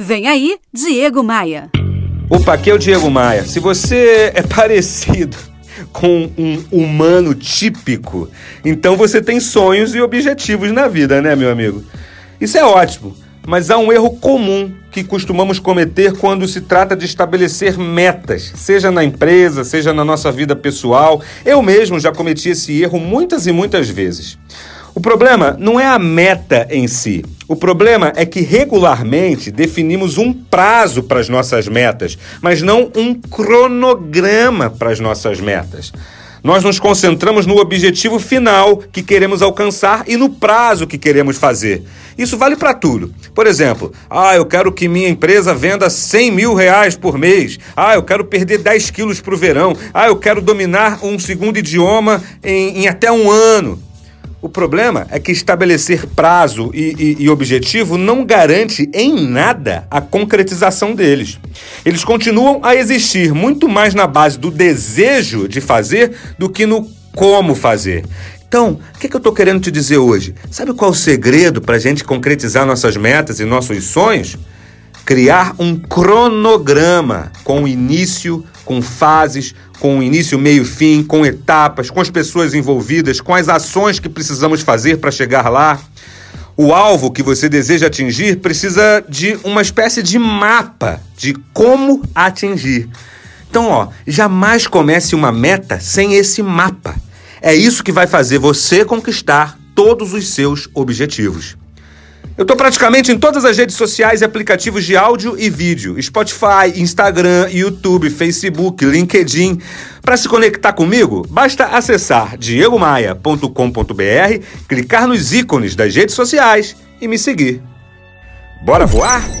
Vem aí, Diego Maia. Opa, aqui é o Diego Maia. Se você é parecido com um humano típico, então você tem sonhos e objetivos na vida, né, meu amigo? Isso é ótimo, mas há um erro comum que costumamos cometer quando se trata de estabelecer metas, seja na empresa, seja na nossa vida pessoal. Eu mesmo já cometi esse erro muitas e muitas vezes. O problema não é a meta em si. O problema é que regularmente definimos um prazo para as nossas metas, mas não um cronograma para as nossas metas. Nós nos concentramos no objetivo final que queremos alcançar e no prazo que queremos fazer. Isso vale para tudo. Por exemplo, ah, eu quero que minha empresa venda 100 mil reais por mês. Ah, eu quero perder 10 quilos para o verão. Ah, eu quero dominar um segundo idioma em, em até um ano. O problema é que estabelecer prazo e, e, e, objetivo não garante em nada a concretização deles. Eles continuam a existir muito mais na base do desejo de fazer do que no como fazer. Então, o que, que eu estou querendo te dizer hoje? Sabe qual é o segredo para a gente concretizar nossas metas e nossos sonhos? Criar um cronograma com início, com fases, com início, meio, fim, com etapas, com as pessoas envolvidas, com as ações que precisamos fazer para chegar lá. O alvo que você deseja atingir precisa de uma espécie de mapa de como atingir. Então, ó, jamais comece uma meta sem esse mapa. É isso que vai fazer você conquistar todos os seus objetivos. Eu estou praticamente em todas as redes sociais e aplicativos de áudio e vídeo: Spotify, Instagram, YouTube, Facebook, LinkedIn. Para se conectar comigo, basta acessar diegomaia.com.br, clicar nos ícones das redes sociais e me seguir. Bora voar?